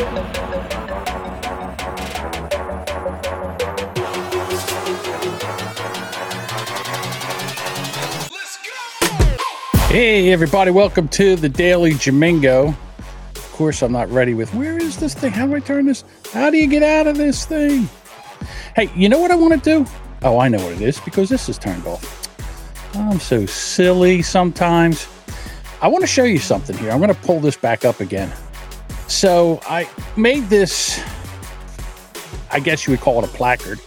Hey, everybody, welcome to the Daily Jamingo. Of course, I'm not ready with where is this thing? How do I turn this? How do you get out of this thing? Hey, you know what I want to do? Oh, I know what it is because this is turned off. I'm so silly sometimes. I want to show you something here. I'm going to pull this back up again. So I made this, I guess you would call it a placard.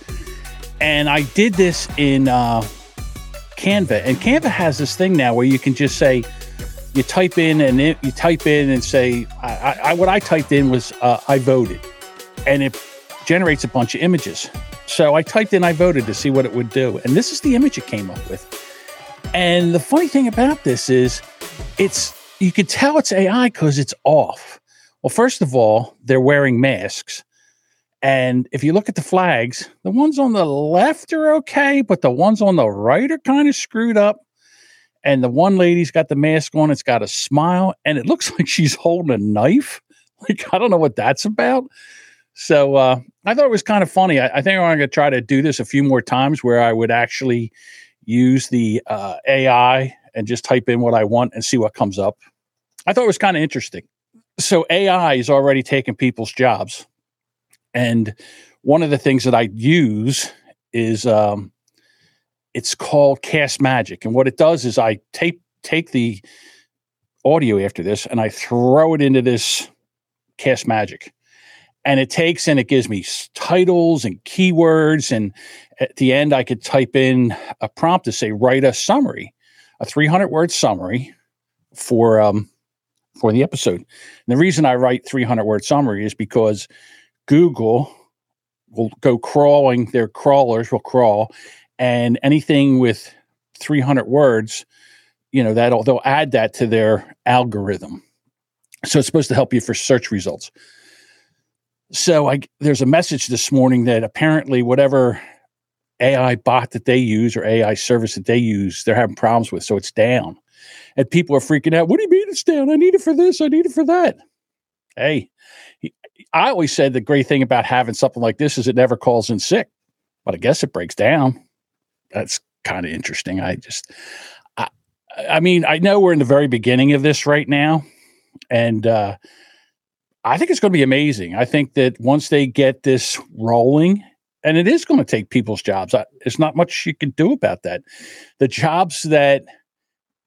And I did this in uh, Canva, and Canva has this thing now where you can just say, you type in and it, you type in and say, I, I, what I typed in was uh, I voted, and it generates a bunch of images. So I typed in I voted to see what it would do, and this is the image it came up with. And the funny thing about this is, it's you can tell it's AI because it's off. Well, first of all, they're wearing masks. And if you look at the flags, the ones on the left are okay, but the ones on the right are kind of screwed up. And the one lady's got the mask on, it's got a smile, and it looks like she's holding a knife. Like, I don't know what that's about. So uh, I thought it was kind of funny. I, I think I'm going to try to do this a few more times where I would actually use the uh, AI and just type in what I want and see what comes up. I thought it was kind of interesting. So AI is already taking people's jobs. And one of the things that I use is um, it's called Cast Magic. And what it does is I tape take the audio after this and I throw it into this Cast Magic. And it takes and it gives me titles and keywords. And at the end, I could type in a prompt to say, write a summary, a 300 word summary for um, for the episode. And the reason I write 300 word summary is because Google will go crawling, their crawlers will crawl, and anything with 300 words, you know, that'll they'll add that to their algorithm. So it's supposed to help you for search results. So I there's a message this morning that apparently whatever AI bot that they use or AI service that they use, they're having problems with. So it's down. And people are freaking out. What do you mean it's down? I need it for this. I need it for that. Hey, I always said the great thing about having something like this is it never calls in sick, but I guess it breaks down. That's kind of interesting. I just, I, I mean, I know we're in the very beginning of this right now, and uh, I think it's going to be amazing. I think that once they get this rolling, and it is going to take people's jobs. There's not much you can do about that. The jobs that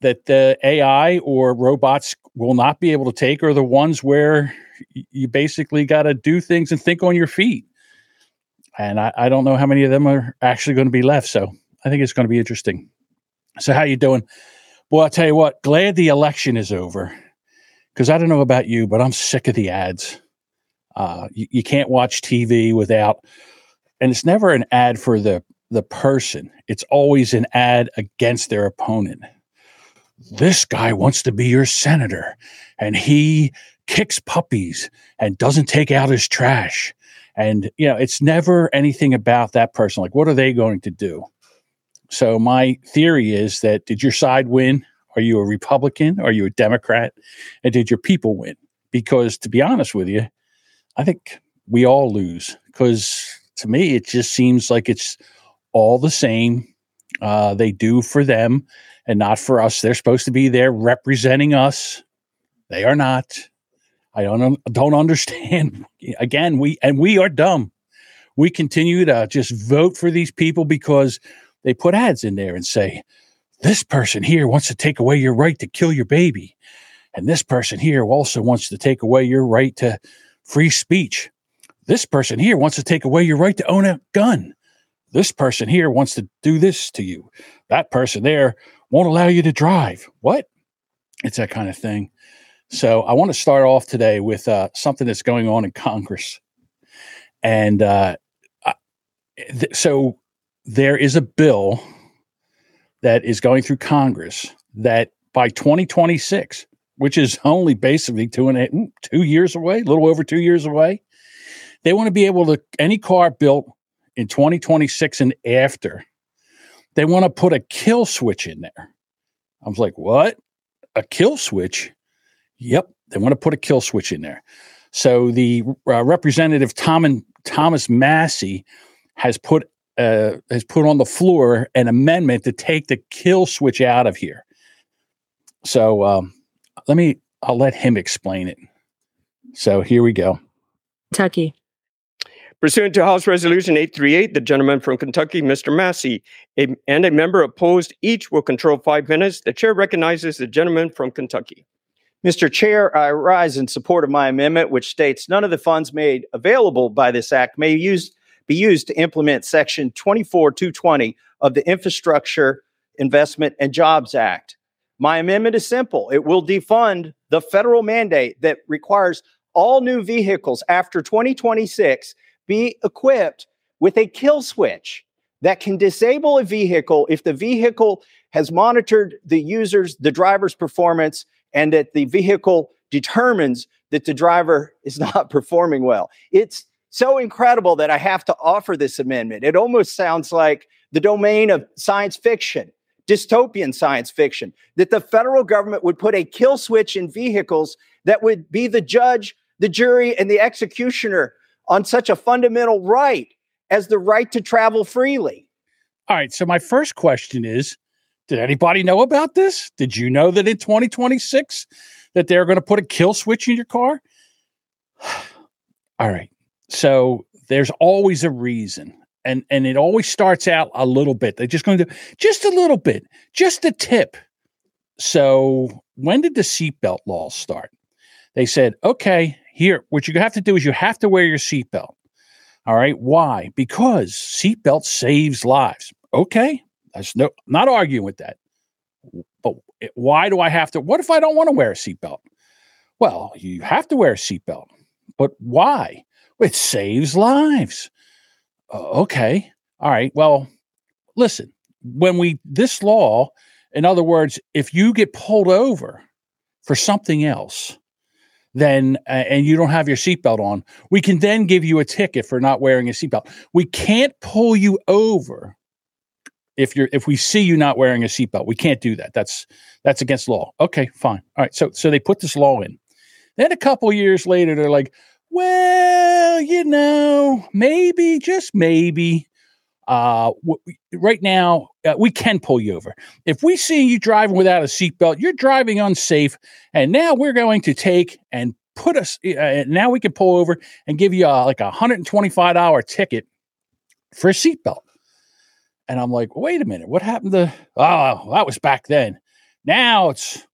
that the AI or robots will not be able to take are the ones where you basically got to do things and think on your feet. And I, I don't know how many of them are actually going to be left. So I think it's going to be interesting. So how you doing? Well, I'll tell you what, glad the election is over. Because I don't know about you, but I'm sick of the ads. Uh, you, you can't watch TV without, and it's never an ad for the the person. It's always an ad against their opponent. This guy wants to be your senator, and he kicks puppies and doesn't take out his trash. And, you know, it's never anything about that person. Like, what are they going to do? So, my theory is that did your side win? Are you a Republican? Are you a Democrat? And did your people win? Because to be honest with you, I think we all lose because to me, it just seems like it's all the same. Uh, they do for them and not for us. They're supposed to be there representing us. They are not. I don't don't understand. Again, we and we are dumb. We continue to just vote for these people because they put ads in there and say, this person here wants to take away your right to kill your baby. And this person here also wants to take away your right to free speech. This person here wants to take away your right to own a gun. This person here wants to do this to you. That person there won't allow you to drive. What? It's that kind of thing. So I want to start off today with uh, something that's going on in Congress. And uh, th- so there is a bill that is going through Congress that by 2026, which is only basically two and two years away, a little over two years away, they want to be able to any car built in 2026 and after, they want to put a kill switch in there. I was like, what? A kill switch? Yep, they want to put a kill switch in there. So the uh, representative Tom and Thomas Massie has put uh, has put on the floor an amendment to take the kill switch out of here. So um, let me, I'll let him explain it. So here we go. Kentucky. Pursuant to House Resolution 838, the gentleman from Kentucky, Mr. Massie, a, and a member opposed each will control five minutes. The chair recognizes the gentleman from Kentucky. Mr. Chair, I rise in support of my amendment, which states none of the funds made available by this act may use, be used to implement Section 24220 of the Infrastructure Investment and Jobs Act. My amendment is simple it will defund the federal mandate that requires all new vehicles after 2026 be equipped with a kill switch that can disable a vehicle if the vehicle has monitored the user's, the driver's performance, and that the vehicle determines that the driver is not performing well. It's so incredible that I have to offer this amendment. It almost sounds like the domain of science fiction dystopian science fiction that the federal government would put a kill switch in vehicles that would be the judge, the jury, and the executioner on such a fundamental right as the right to travel freely. All right. So, my first question is Did anybody know about this? Did you know that in 2026 that they're going to put a kill switch in your car? All right. So, there's always a reason and and it always starts out a little bit. They're just going to just a little bit, just a tip. So when did the seatbelt laws start? They said, okay, here, what you have to do is you have to wear your seatbelt. All right. Why? Because seatbelt saves lives. Okay. That's no not arguing with that. But why do I have to? What if I don't want to wear a seatbelt? Well, you have to wear a seatbelt. But why? It saves lives. Uh, okay. All right. Well, listen, when we, this law, in other words, if you get pulled over for something else, then uh, and you don't have your seatbelt on, we can then give you a ticket for not wearing a seatbelt. We can't pull you over if you're if we see you not wearing a seatbelt. We can't do that. That's that's against law. Okay, fine. All right. So so they put this law in. Then a couple years later, they're like, well, you know, maybe, just maybe. Uh, right now, uh, we can pull you over. If we see you driving without a seatbelt, you're driving unsafe. And now we're going to take and put us, uh, now we can pull over and give you like a $125 ticket for a seatbelt. And I'm like, wait a minute, what happened to, oh, that was back then. Now it's,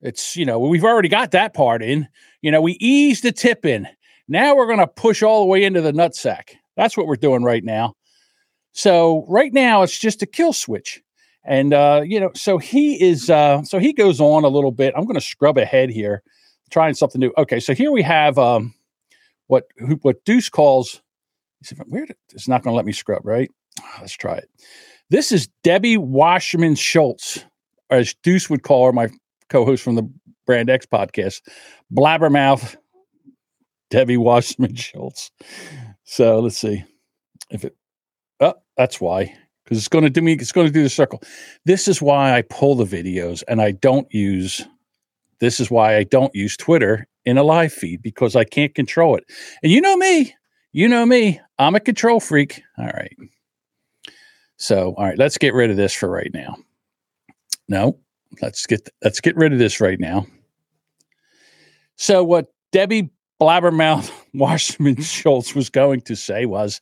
it's, you know, we've already got that part in. You know, we eased the tip in. Now we're going to push all the way into the nutsack. That's what we're doing right now. So right now it's just a kill switch. And uh, you know, so he is uh so he goes on a little bit. I'm to scrub ahead here, trying something new. Okay, so here we have um what what Deuce calls where it's not to let me scrub, right? Let's try it. This is Debbie Wasserman Schultz, as Deuce would call her, my co-host from the Brand X podcast, blabbermouth Debbie Wasserman Schultz. So let's see if it. Oh, that's why because it's going to do me. It's going to do the circle. This is why I pull the videos and I don't use. This is why I don't use Twitter in a live feed because I can't control it. And you know me. You know me. I'm a control freak. All right. So, all right, let's get rid of this for right now. No, let's get let's get rid of this right now. So what Debbie blabbermouth Wasserman Schultz was going to say was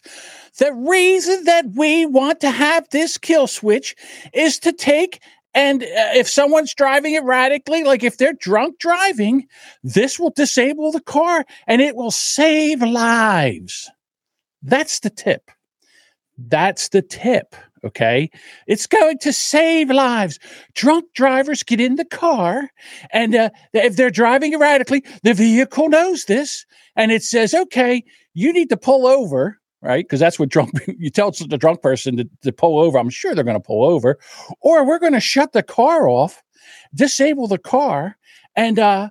the reason that we want to have this kill switch is to take and uh, if someone's driving erratically, like if they're drunk driving, this will disable the car and it will save lives. That's the tip. That's the tip. Okay. It's going to save lives. Drunk drivers get in the car, and uh, if they're driving erratically, the vehicle knows this and it says, okay, you need to pull over, right? Because that's what drunk, you tell the drunk person to, to pull over. I'm sure they're going to pull over, or we're going to shut the car off, disable the car, and, uh,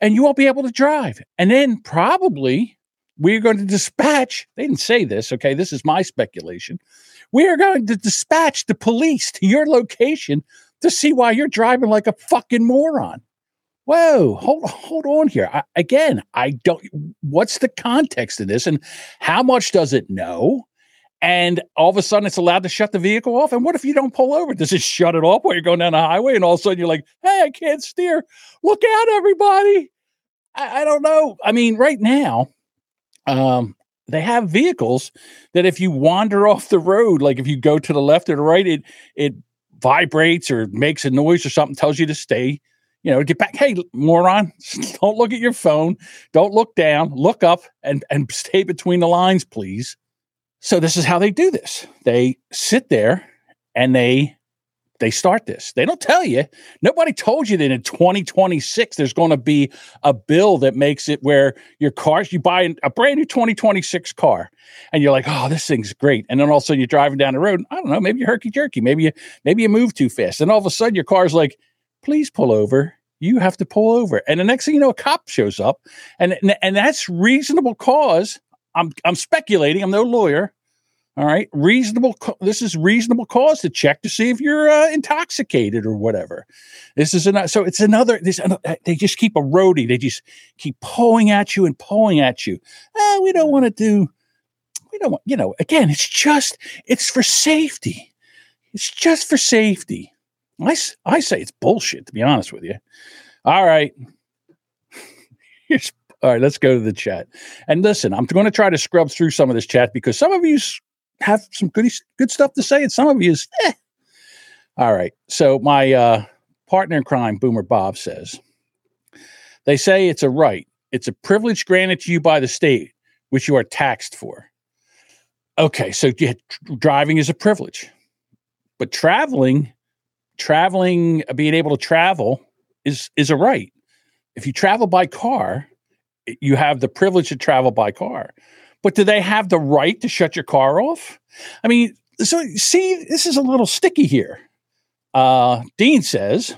and you won't be able to drive. And then probably we're going to dispatch, they didn't say this, okay? This is my speculation we are going to dispatch the police to your location to see why you're driving like a fucking moron. whoa, hold hold on here. I, again, I don't. What's the context of this, and how much does it know? And all of a sudden, it's allowed to shut the vehicle off. And what if you don't pull over? Does it shut it off while you're going down the highway? And all of a sudden, you're like, "Hey, I can't steer. Look out, everybody!" I, I don't know. I mean, right now, um, they have vehicles that if you wander off the road, like if you go to the left or the right, it it vibrates or makes a noise or something, tells you to stay you know, get back. Hey, moron, don't look at your phone. Don't look down. Look up and, and stay between the lines, please. So this is how they do this. They sit there and they they start this. They don't tell you. Nobody told you that in 2026 there's going to be a bill that makes it where your cars you buy a brand new 2026 car and you're like, "Oh, this thing's great." And then all of a sudden you're driving down the road, I don't know, maybe you're herky jerky, maybe you maybe you move too fast. And all of a sudden your car's like, "Please pull over." you have to pull over. And the next thing you know, a cop shows up, and and that's reasonable cause. I'm I'm speculating. I'm no lawyer. All right, reasonable. This is reasonable cause to check to see if you're uh, intoxicated or whatever. This is another. So it's another. This uh, they just keep eroding. They just keep pulling at you and pulling at you. Oh, we don't want to do. We don't want. You know. Again, it's just. It's for safety. It's just for safety. I, I say it's bullshit, to be honest with you. All right. Here's, all right, let's go to the chat. And listen, I'm going to try to scrub through some of this chat because some of you have some good, good stuff to say, and some of you is, eh. All right. So my uh, partner in crime, Boomer Bob, says they say it's a right. It's a privilege granted to you by the state, which you are taxed for. Okay, so yeah, driving is a privilege, but traveling traveling, being able to travel is is a right. If you travel by car, you have the privilege to travel by car. But do they have the right to shut your car off? I mean, so see, this is a little sticky here. Uh, Dean says,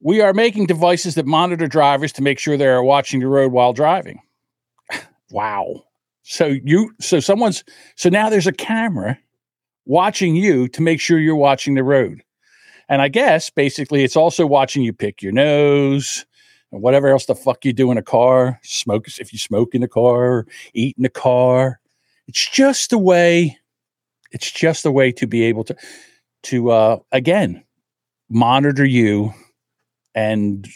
we are making devices that monitor drivers to make sure they are watching the road while driving. wow. So you so someone's so now there's a camera watching you to make sure you're watching the road. And I guess basically it's also watching you pick your nose and whatever else the fuck you do in a car. Smoke if you smoke in the car, eat in the car. It's just a way. It's just a way to be able to to uh, again monitor you. And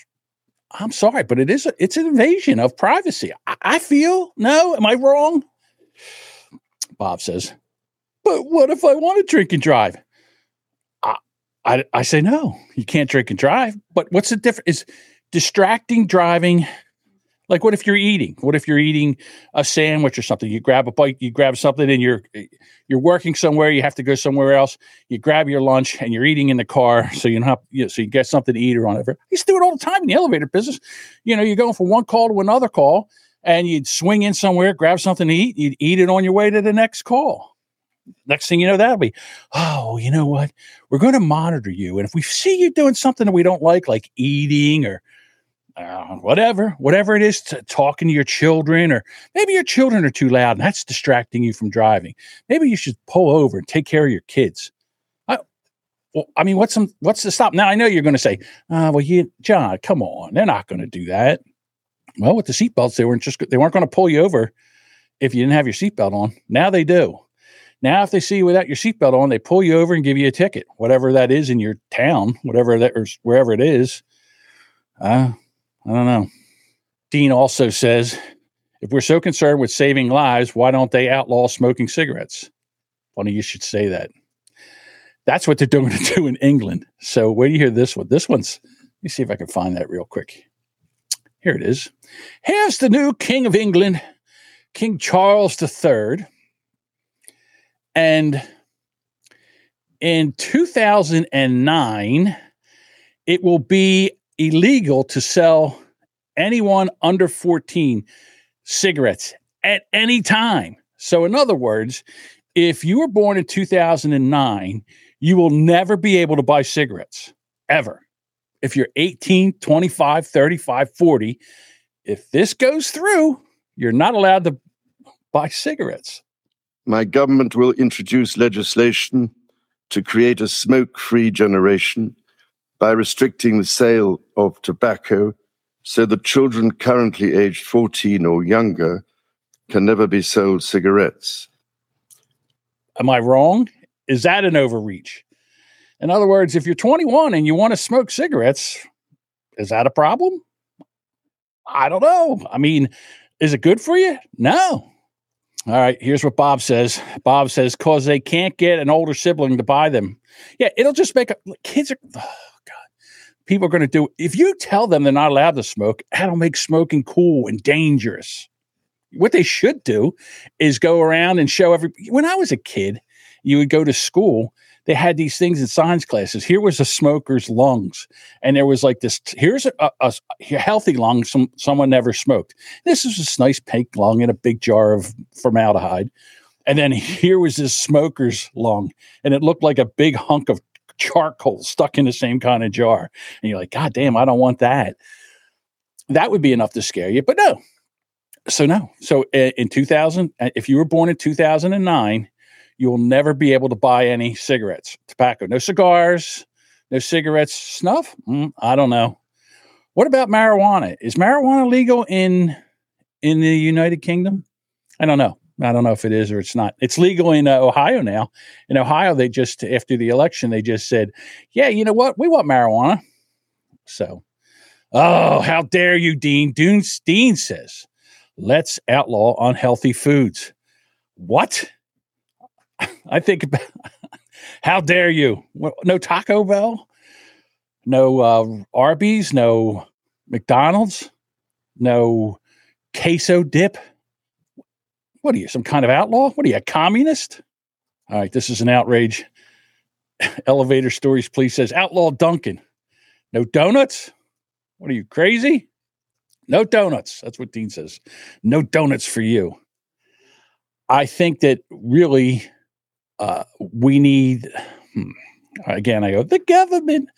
I'm sorry, but it is a, it's an invasion of privacy. I, I feel no. Am I wrong? Bob says but what if I want to drink and drive? I, I, I say no, you can't drink and drive. But what's the difference? Is distracting driving. Like what if you're eating? What if you're eating a sandwich or something? You grab a bite you grab something and you're you're working somewhere you have to go somewhere else. You grab your lunch and you're eating in the car so you know you know, so you get something to eat or whatever. You do it all the time in the elevator business. You know you're going from one call to another call and you'd swing in somewhere grab something to eat you'd eat it on your way to the next call. Next thing you know, that'll be, oh, you know what? We're going to monitor you. And if we see you doing something that we don't like, like eating or uh, whatever, whatever it is, to talking to your children, or maybe your children are too loud and that's distracting you from driving. Maybe you should pull over and take care of your kids. I, well, I mean, what's some, what's the stop? Now I know you're going to say, uh, well, you, John, come on, they're not going to do that. Well, with the seatbelts, they weren't just they weren't going to pull you over if you didn't have your seatbelt on. Now they do. Now, if they see you without your seatbelt on, they pull you over and give you a ticket, whatever that is in your town, whatever that or wherever it is. Uh, I don't know. Dean also says, if we're so concerned with saving lives, why don't they outlaw smoking cigarettes? Funny you should say that. That's what they're going to do in England. So where do you hear this one? This one's, let me see if I can find that real quick. Here it is. Here's the new King of England, King Charles III and in 2009, it will be illegal to sell anyone under 14 cigarettes at any time. So, in other words, if you were born in 2009, you will never be able to buy cigarettes ever. If you're 18, 25, 35, 40, if this goes through, you're not allowed to buy cigarettes my government will introduce legislation to create a smoke free generation by restricting the sale of tobacco so that children currently aged 14 or younger can never be sold cigarettes. Am I wrong? Is that an overreach? In other words, if you're 21 and you want to smoke cigarettes, is that a problem? I don't know. I mean, is it good for you? No. All right, here's what Bob says. Bob says, because they can't get an older sibling to buy them. Yeah, it'll just make a, kids are. People are going to do, if you tell them they're not allowed to smoke, that'll make smoking cool and dangerous. What they should do is go around and show every, when I was a kid, you would go to school they had these things in science classes. Here was a smoker's lungs, and there was like this. Here's a, a, a healthy lung. Some someone never smoked. This is this nice pink lung in a big jar of formaldehyde, and then here was this smoker's lung, and it looked like a big hunk of charcoal stuck in the same kind of jar. And you're like, God damn, I don't want that. That would be enough to scare you, but no. So no. So in 2000, uh, if you were born in 2009 you will never be able to buy any cigarettes, tobacco, no cigars, no cigarettes, snuff. Mm, I don't know. What about marijuana? Is marijuana legal in in the United Kingdom? I don't know. I don't know if it is or it's not. It's legal in uh, Ohio now. In Ohio, they just after the election, they just said, "Yeah, you know what? We want marijuana." So, oh, how dare you, Dean? Dean, Dean says, "Let's outlaw unhealthy foods." What? I think about how dare you? No Taco Bell, no uh, Arby's, no McDonald's, no queso dip. What are you, some kind of outlaw? What are you, a communist? All right, this is an outrage. Elevator Stories Police says Outlaw Dunkin. No donuts? What are you, crazy? No donuts. That's what Dean says. No donuts for you. I think that really uh, we need, hmm, again, I go, the government,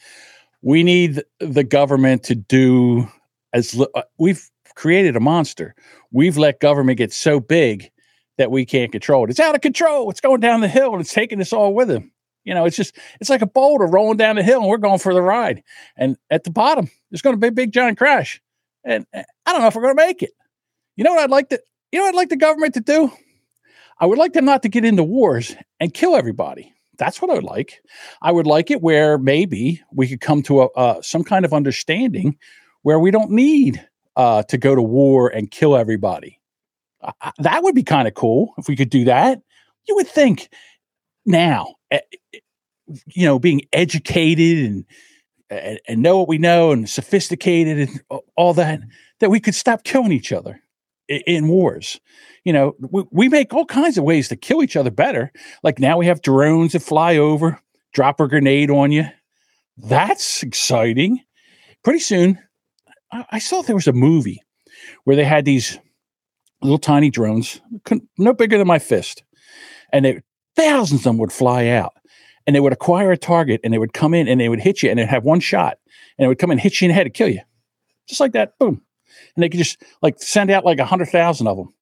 we need the government to do as uh, we've created a monster. We've let government get so big that we can't control it. It's out of control. It's going down the hill and it's taking us all with him. You know, it's just, it's like a boulder rolling down the hill and we're going for the ride. And at the bottom, there's going to be a big giant crash. And uh, I don't know if we're going to make it. You know what I'd like to, you know what I'd like the government to do? I would like them not to get into wars and kill everybody. That's what I would like. I would like it where maybe we could come to a, uh, some kind of understanding where we don't need uh, to go to war and kill everybody. That would be kind of cool if we could do that. You would think now, uh, you know, being educated and, and and know what we know and sophisticated and all that, that we could stop killing each other in, in wars you know, we, we make all kinds of ways to kill each other better. Like now we have drones that fly over, drop a grenade on you. That's exciting. Pretty soon, I, I saw there was a movie where they had these little tiny drones, no bigger than my fist, and they, thousands of them would fly out and they would acquire a target and they would come in and they would hit you and they'd have one shot and it would come and hit you in the head and kill you. Just like that, boom. And they could just like send out like a hundred thousand of them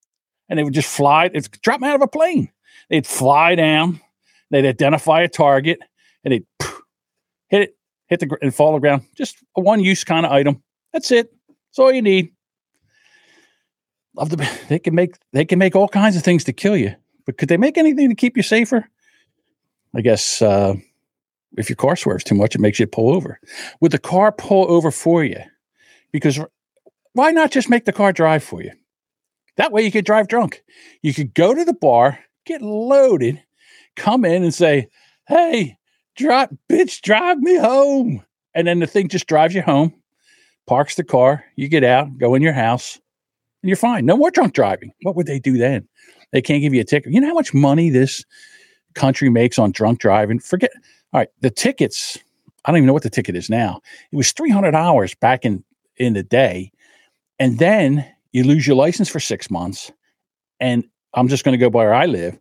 and they would just fly. It's drop them out of a plane. They'd fly down. They'd identify a target, and they'd hit it, hit the and fall to the ground. Just a one use kind of item. That's it. That's all you need. Love the. They can make they can make all kinds of things to kill you, but could they make anything to keep you safer? I guess uh, if your car swerves too much, it makes you pull over. Would the car pull over for you? Because why not just make the car drive for you? That way you could drive drunk. You could go to the bar, get loaded, come in and say, Hey, drive, bitch, drive me home. And then the thing just drives you home, parks the car, you get out, go in your house, you're fine. No more drunk driving. What would they do then? They can't give you a ticket. You know how much money this country makes on drunk driving? Forget, all right, the tickets, I don't even know what the ticket is now. It was $300 back in, in the day. And then you lose your license for six months, and I'm just going to go by where I live.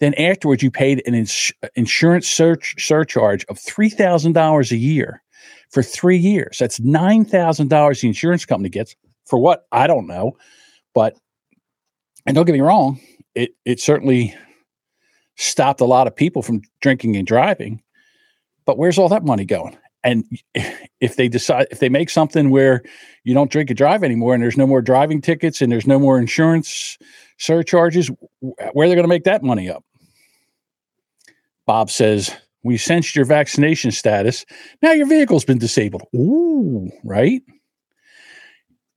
Then afterwards, you paid an ins- insurance search surcharge of three thousand dollars a year for three years. That's nine thousand dollars the insurance company gets for what I don't know, but and don't get me wrong, it it certainly stopped a lot of people from drinking and driving. But where's all that money going? And if they decide, if they make something where you don't drink and drive anymore and there's no more driving tickets and there's no more insurance surcharges, where are they going to make that money up? Bob says, We sensed your vaccination status. Now your vehicle's been disabled. Ooh, right?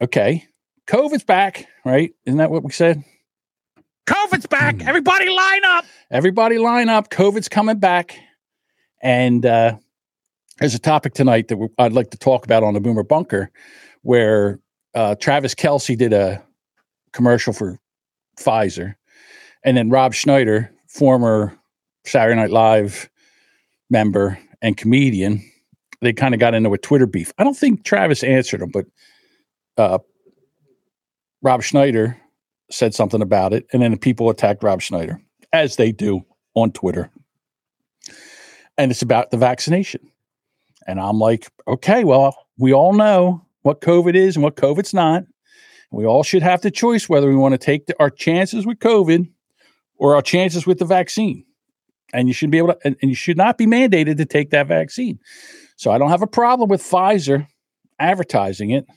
Okay. COVID's back, right? Isn't that what we said? COVID's back. Everybody line up. Everybody line up. COVID's coming back. And uh, there's a topic tonight that I'd like to talk about on the Boomer Bunker where uh, Travis Kelce did a commercial for Pfizer. And then Rob Schneider, former Saturday Night Live member and comedian, they kind of got into a Twitter beef. I don't think Travis answered him, but uh, Rob Schneider said something about it, and then the people attacked Rob Schneider, as they do on Twitter. And it's about the vaccination. And I'm like, okay, well, we all know what COVID is and what COVID's not. We all should have the choice whether we want to take the, our chances with COVID or our chances with the vaccine. And you should be able to, and, and you should not be mandated to take that vaccine. So I don't have a problem with Pfizer advertising it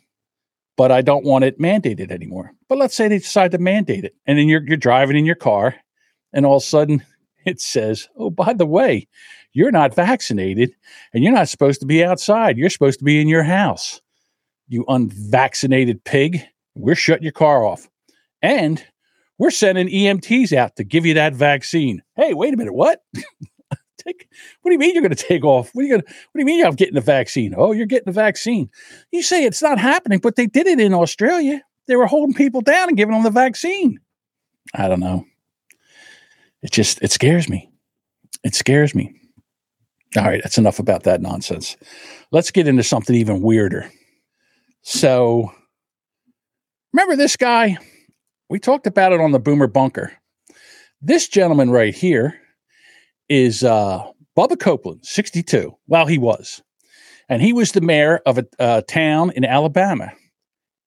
but I don't want it mandated anymore. But let's say they decide to mandate it, and then you're you're driving in your car, and all of a sudden it says, "Oh, by the way, you're not vaccinated, and you're not supposed to be outside. You're supposed to be in your house. You unvaccinated pig. We're shutting your car off, and we're sending EMTs out to give you that vaccine." Hey, wait a minute, what? take what do you mean you're going to take off? What are you going what do you mean i'm getting the vaccine? Oh you're getting the vaccine. You say it's not happening but they did it in australia. They were holding people down and giving them the vaccine. I don't know. It just it scares me. It scares me. All right that's enough about that nonsense. Let's get into something even weirder. So remember this guy? We talked about it on the boomer bunker. This gentleman right here is uh, Bubba Copeland, 62. Well, he was. And he was the mayor of a, a town in Alabama.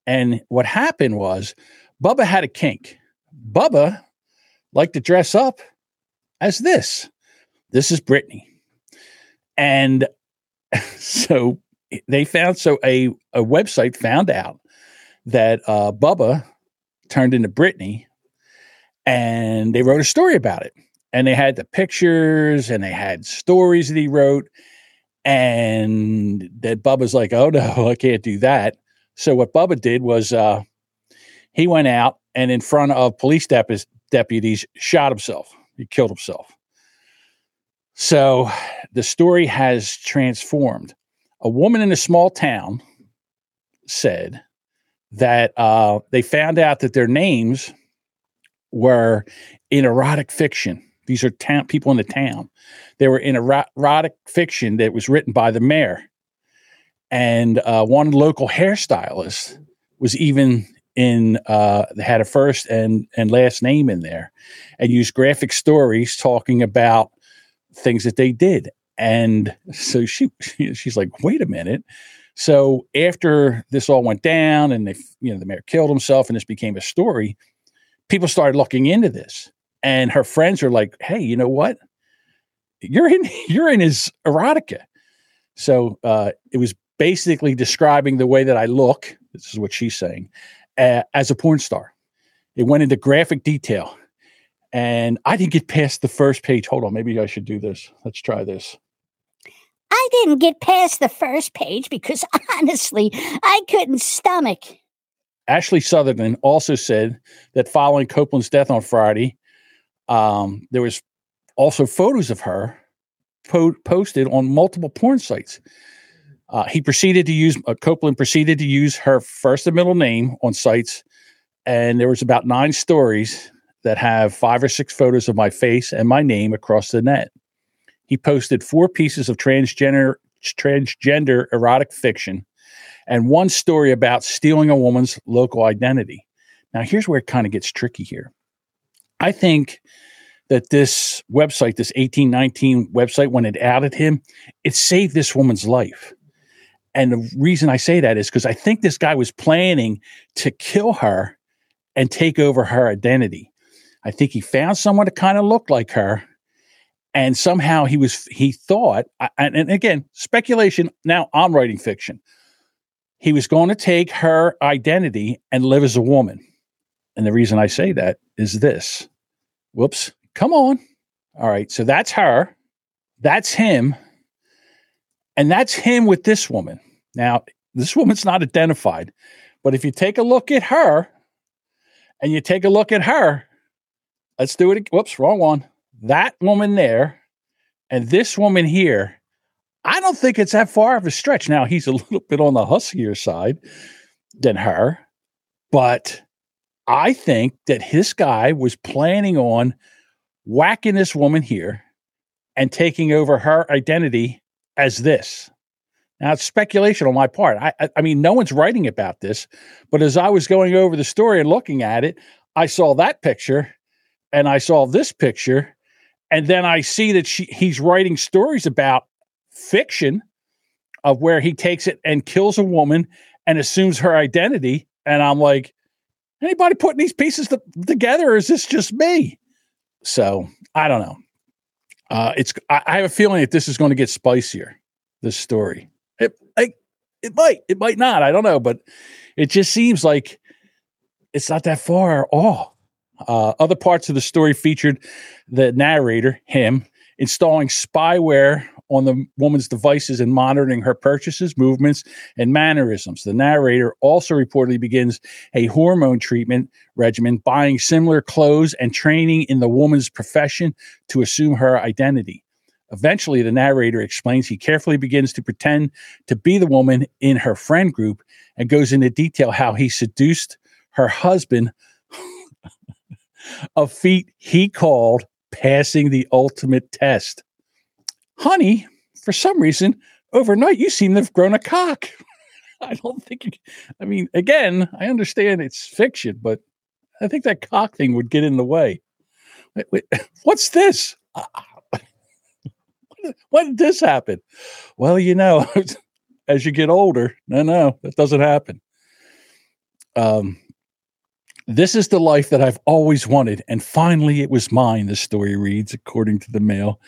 And what happened was Bubba had a kink. Bubba liked to dress up as this. This is Brittany. And so they found, so a, a website found out that uh, Bubba turned into Brittany and they wrote a story about it and they had the pictures and they had stories that he wrote and that Bubba's like, oh no, I can't do that. So what Bubba did was uh, he went out and in front of police dep- deputies shot himself. He killed himself. So the story has transformed. A woman in a small town said that uh, they found out that their names were in erotic fiction these are town people in the town. They were in erotic fiction that was written by the mayor, and uh, one local hairstylist was even in uh, had a first and and last name in there, and used graphic stories talking about things that they did. And so she she's like, wait a minute. So after this all went down, and they you know the mayor killed himself, and this became a story, people started looking into this and her friends are like, "Hey, you know what? You're in you're in his erotica." So uh, it was basically describing the way that I look. This is what she's saying uh, as a porn star. It went into graphic detail, and I didn't get past the first page. Hold on, maybe I should do this. Let's try this. I didn't get past the first page because honestly, I couldn't stomach. Ashley Sutherland also said that following Copeland's death on Friday, um, there was also photos of her po- posted on multiple porn sites. Uh, he proceeded to use uh, Copeland proceeded to use her first and middle name on sites, and there was about nine stories that have five or six photos of my face and my name across the net. He posted four pieces of transgender transgender erotic fiction and one story about stealing a woman's local identity. Now, here's where it kind of gets tricky here. I think that this website, this 1819 website, when it outed him, it saved this woman's life. And the reason I say that is because I think this guy was planning to kill her and take over her identity. I think he found someone to kind of look like her and somehow he was he thought and, and again speculation now i'm writing fiction he was going to take her identity and live as a woman and the reason i say that is this. Whoops. Come on. All right. So that's her. That's him. And that's him with this woman. Now this woman's not identified but if you take a look at her and you take a look at her let's do it whoops wrong one. That woman there and this woman here, I don't think it's that far of a stretch. Now, he's a little bit on the huskier side than her, but I think that this guy was planning on whacking this woman here and taking over her identity as this. Now, it's speculation on my part. I, I, I mean, no one's writing about this, but as I was going over the story and looking at it, I saw that picture and I saw this picture and then I see that she, he's writing stories about fiction of where he takes it and kills a woman and assumes her identity. And I'm like, anybody putting these pieces to, together? Or is this just me? So I don't know. Uh, it's I, I have a feeling that this is going to get spicier. This story, it, I, it might, it might not. I don't know, but it just seems like it's not that far off. Uh, other parts of the story featured the narrator, him, installing spyware on the woman's devices and monitoring her purchases, movements, and mannerisms. The narrator also reportedly begins a hormone treatment regimen, buying similar clothes and training in the woman's profession to assume her identity. Eventually, the narrator explains he carefully begins to pretend to be the woman in her friend group and goes into detail how he seduced her husband a feat he called passing the ultimate test. Honey, for some reason, overnight you seem to have grown a cock. I don't think you, I mean, again, I understand it's fiction, but I think that cock thing would get in the way. Wait, wait, what's this? when did this happen? Well, you know, as you get older, no, no, that doesn't happen. Um, this is the life that I've always wanted, and finally it was mine, the story reads, according to the Mail.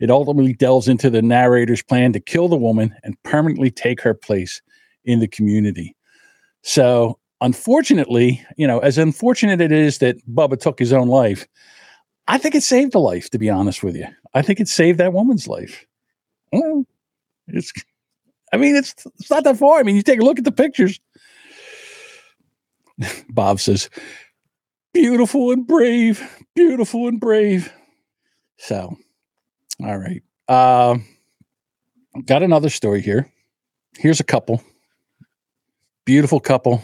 It ultimately delves into the narrator's plan to kill the woman and permanently take her place in the community. So, unfortunately, you know, as unfortunate it is that Bubba took his own life, I think it saved a life, to be honest with you. I think it saved that woman's life. Well, it's, I mean, it's, it's not that far. I mean, you take a look at the pictures Bob says, beautiful and brave, beautiful and brave. So, all right. Uh, got another story here. Here's a couple. Beautiful couple.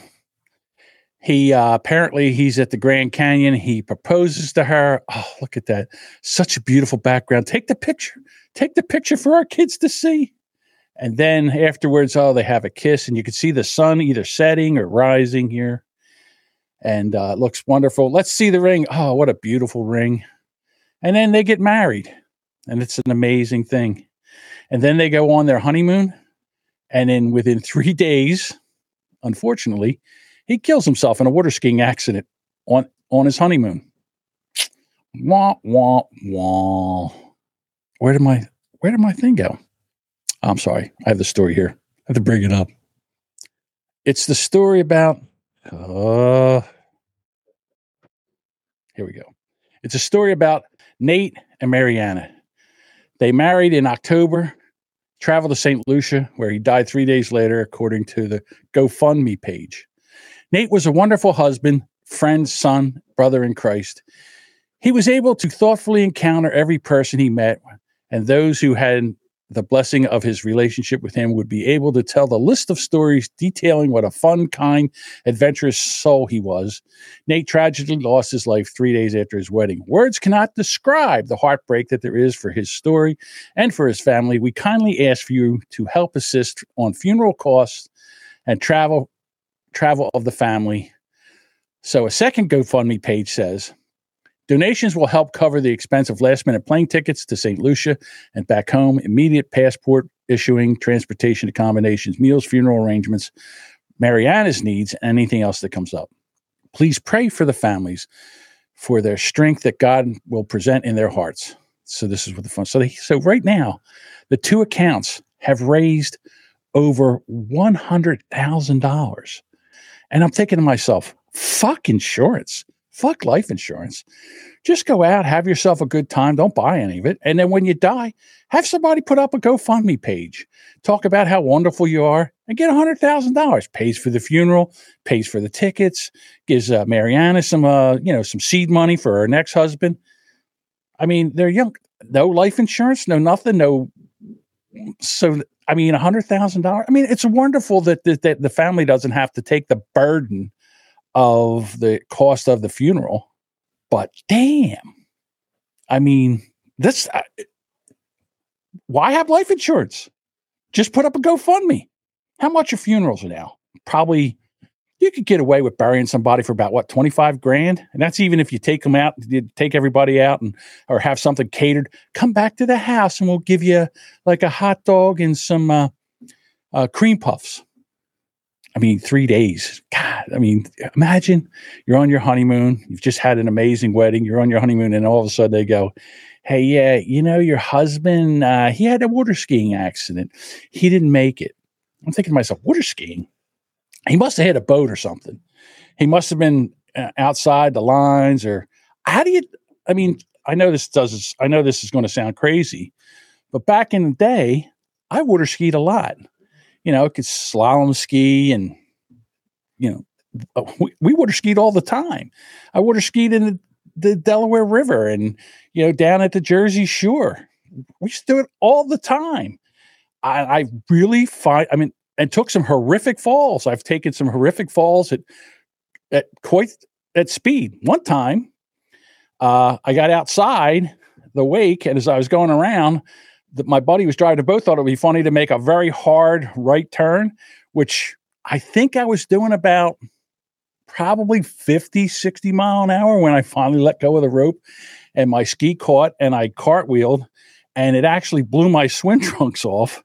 He uh, apparently he's at the Grand Canyon. He proposes to her. Oh, look at that! Such a beautiful background. Take the picture. Take the picture for our kids to see. And then afterwards, oh, they have a kiss, and you can see the sun either setting or rising here and uh, looks wonderful. Let's see the ring. Oh, what a beautiful ring. And then they get married, and it's an amazing thing. And then they go on their honeymoon, and then within three days, unfortunately, he kills himself in a water skiing accident on on his honeymoon. Wah wah wah. Where did my where did my thing go? I'm sorry. I have the story here. I have to bring it up. It's the story about uh, here we go. It's a story about Nate and Mariana. They married in October, traveled to St. Lucia, where he died three days later, according to the GoFundMe page. Nate was a wonderful husband, friend, son, brother in Christ. He was able to thoughtfully encounter every person he met and those who had the blessing of his relationship with him would be able to tell the list of stories detailing what a fun, kind, adventurous soul he was. Nate tragically lost his life three days after his wedding. Words cannot describe the heartbreak that there is for his story and for his family. We kindly ask for you to help assist on funeral costs and travel travel of the family. So a second GoFundMe page says, Donations will help cover the expense of last minute plane tickets to St. Lucia and back home, immediate passport issuing, transportation accommodations, meals, funeral arrangements, Mariana's needs, and anything else that comes up. Please pray for the families for their strength that God will present in their hearts. So this is what the fun. So they, so right now, the two accounts have raised over one hundred thousand dollars, and I'm thinking to myself, fuck insurance, fuck life insurance. Just go out, have yourself a good time. Don't buy any of it, and then when you die, have somebody put up a GoFundMe page. Talk about how wonderful you are, and get hundred thousand dollars. Pays for the funeral, pays for the tickets, gives uh, Mariana some, uh, you know, some seed money for her next husband. I mean, they're young. No life insurance, no nothing, no. So, I mean, a hundred thousand dollars. I mean, it's wonderful that, that that the family doesn't have to take the burden of the cost of the funeral. But damn, I mean, this. Uh, why have life insurance? Just put up a GoFundMe. How much are funerals now? Probably you could get away with burying somebody for about what 25 grand and that's even if you take them out you take everybody out and or have something catered come back to the house and we'll give you like a hot dog and some uh, uh, cream puffs i mean three days. God i mean imagine you're on your honeymoon. You've just had an amazing wedding. You're on your honeymoon and all of a sudden they go hey yeah you know your husband uh, he had a water skiing accident. He didn't make it. I'm thinking to myself water skiing? He must have hit a boat or something. He must have been uh, outside the lines or how do you I mean, I know this does I know this is going to sound crazy, but back in the day, I water skied a lot. You know, could slalom ski and you know, uh, we, we water skied all the time. I water skied in the, the Delaware River and you know, down at the Jersey Shore. We used to do it all the time. I, I really find I mean, and took some horrific falls. I've taken some horrific falls at at quite at speed. One time, uh, I got outside the wake, and as I was going around, the, my buddy was driving a boat. Thought it would be funny to make a very hard right turn, which I think I was doing about probably 50, 60 mile an hour when I finally let go of the rope and my ski caught and I cartwheeled and it actually blew my swim trunks off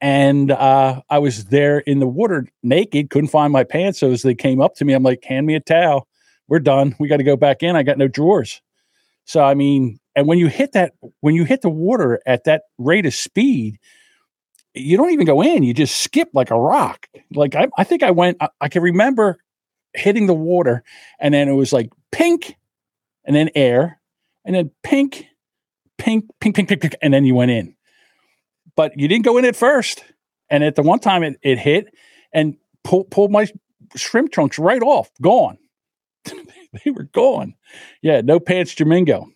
and uh, I was there in the water naked, couldn't find my pants. So as they came up to me, I'm like, hand me a towel. We're done. We got to go back in. I got no drawers. So, I mean, and when you hit that, when you hit the water at that rate of speed, you don't even go in. You just skip like a rock. Like I, I think I went, I, I can remember hitting the water and then it was like pink and then air and then pink, pink, pink, pink, pink, pink and then you went in but you didn't go in at first. And at the one time it, it hit and pull, pulled my shrimp trunks right off, gone. they were gone. Yeah, no pants Jamingo.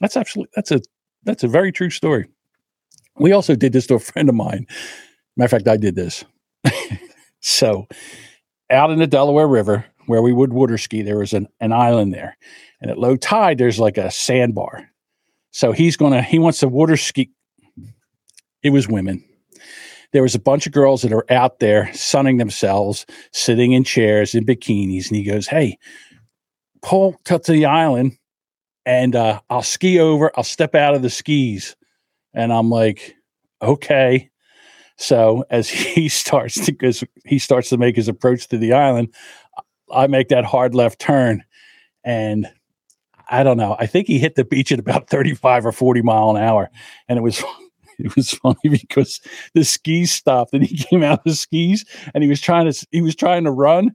That's absolutely that's a that's a very true story. We also did this to a friend of mine. Matter of fact, I did this. so out in the Delaware River, where we would water ski, there was an, an island there. And at low tide, there's like a sandbar. So he's gonna he wants to water ski it was women. There was a bunch of girls that are out there sunning themselves, sitting in chairs in bikinis. And he goes, Hey, pull to the island and uh, I'll ski over. I'll step out of the skis. And I'm like, okay. So as he starts to because he starts to make his approach to the island, I make that hard left turn. And I don't know. I think he hit the beach at about 35 or 40 mile an hour. And it was it was funny because the skis stopped and he came out of the skis and he was trying to he was trying to run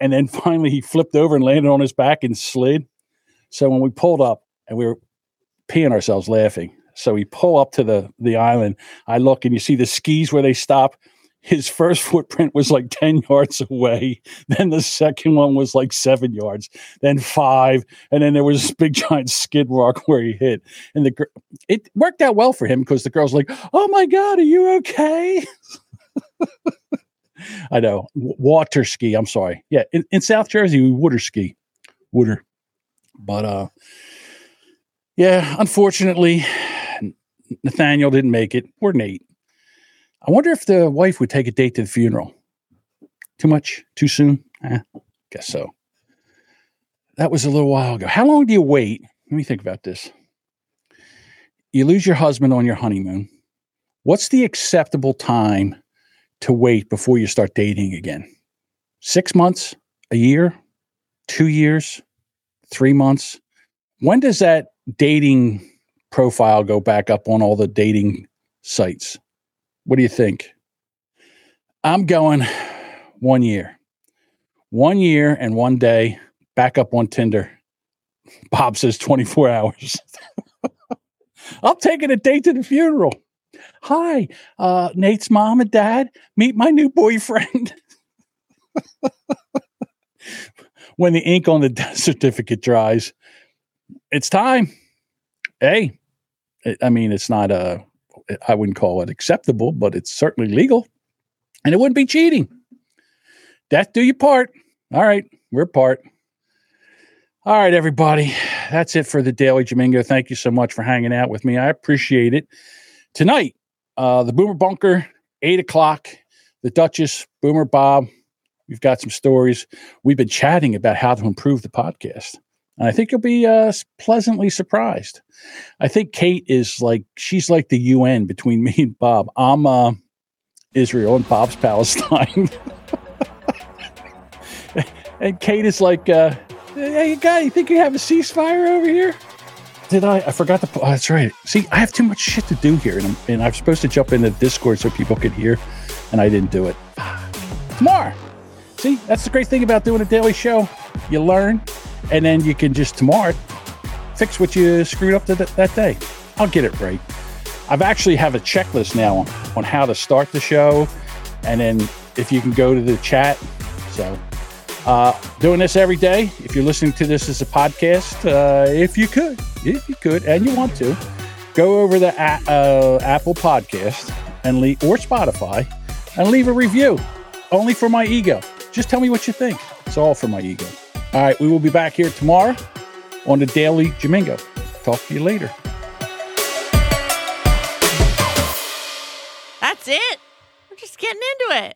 and then finally he flipped over and landed on his back and slid so when we pulled up and we were peeing ourselves laughing so we pull up to the the island i look and you see the skis where they stop his first footprint was like 10 yards away. Then the second one was like seven yards, then five. And then there was this big giant skid rock where he hit. And the it worked out well for him because the girl's like, Oh my God, are you okay? I know. Water ski. I'm sorry. Yeah. In, in South Jersey, we water ski. Water. But uh yeah, unfortunately, Nathaniel didn't make it. Or Nate. I wonder if the wife would take a date to the funeral. Too much? Too soon? Eh, guess so. That was a little while ago. How long do you wait? Let me think about this. You lose your husband on your honeymoon. What's the acceptable time to wait before you start dating again? Six months? A year? Two years? Three months? When does that dating profile go back up on all the dating sites. What do you think? I'm going one year. One year and one day back up on Tinder. Bob says 24 hours. I'm taking a date to the funeral. Hi, uh, Nate's mom and dad. Meet my new boyfriend. when the ink on the death certificate dries, it's time. Hey, I mean, it's not a, I wouldn't call it acceptable, but it's certainly legal. And it wouldn't be cheating. Death do your part. All right, we're part. All right, everybody. That's it for the Daily Jamingo. Thank you so much for hanging out with me. I appreciate it. Tonight, uh, the Boomer Bunker, eight o'clock. The Duchess, Boomer Bob. We've got some stories. We've been chatting about how to improve the podcast. And I think you'll be uh, pleasantly surprised. I think Kate is like, she's like the UN between me and Bob. I'm uh, Israel and Bob's Palestine. and Kate is like, uh, hey, guy, you think you have a ceasefire over here? Did I? I forgot to. Oh, that's right. See, I have too much shit to do here, and I'm, and I'm supposed to jump into Discord so people could hear, and I didn't do it. Tomorrow. See, that's the great thing about doing a daily show. You learn, and then you can just tomorrow fix what you screwed up that, that day. I'll get it right. I've actually have a checklist now on, on how to start the show, and then if you can go to the chat. So, uh, doing this every day. If you're listening to this as a podcast, uh, if you could, if you could, and you want to, go over the uh, Apple Podcast and leave or Spotify and leave a review. Only for my ego. Just tell me what you think. It's all for my ego. All right, we will be back here tomorrow on the Daily Jamingo. Talk to you later. That's it. We're just getting into it.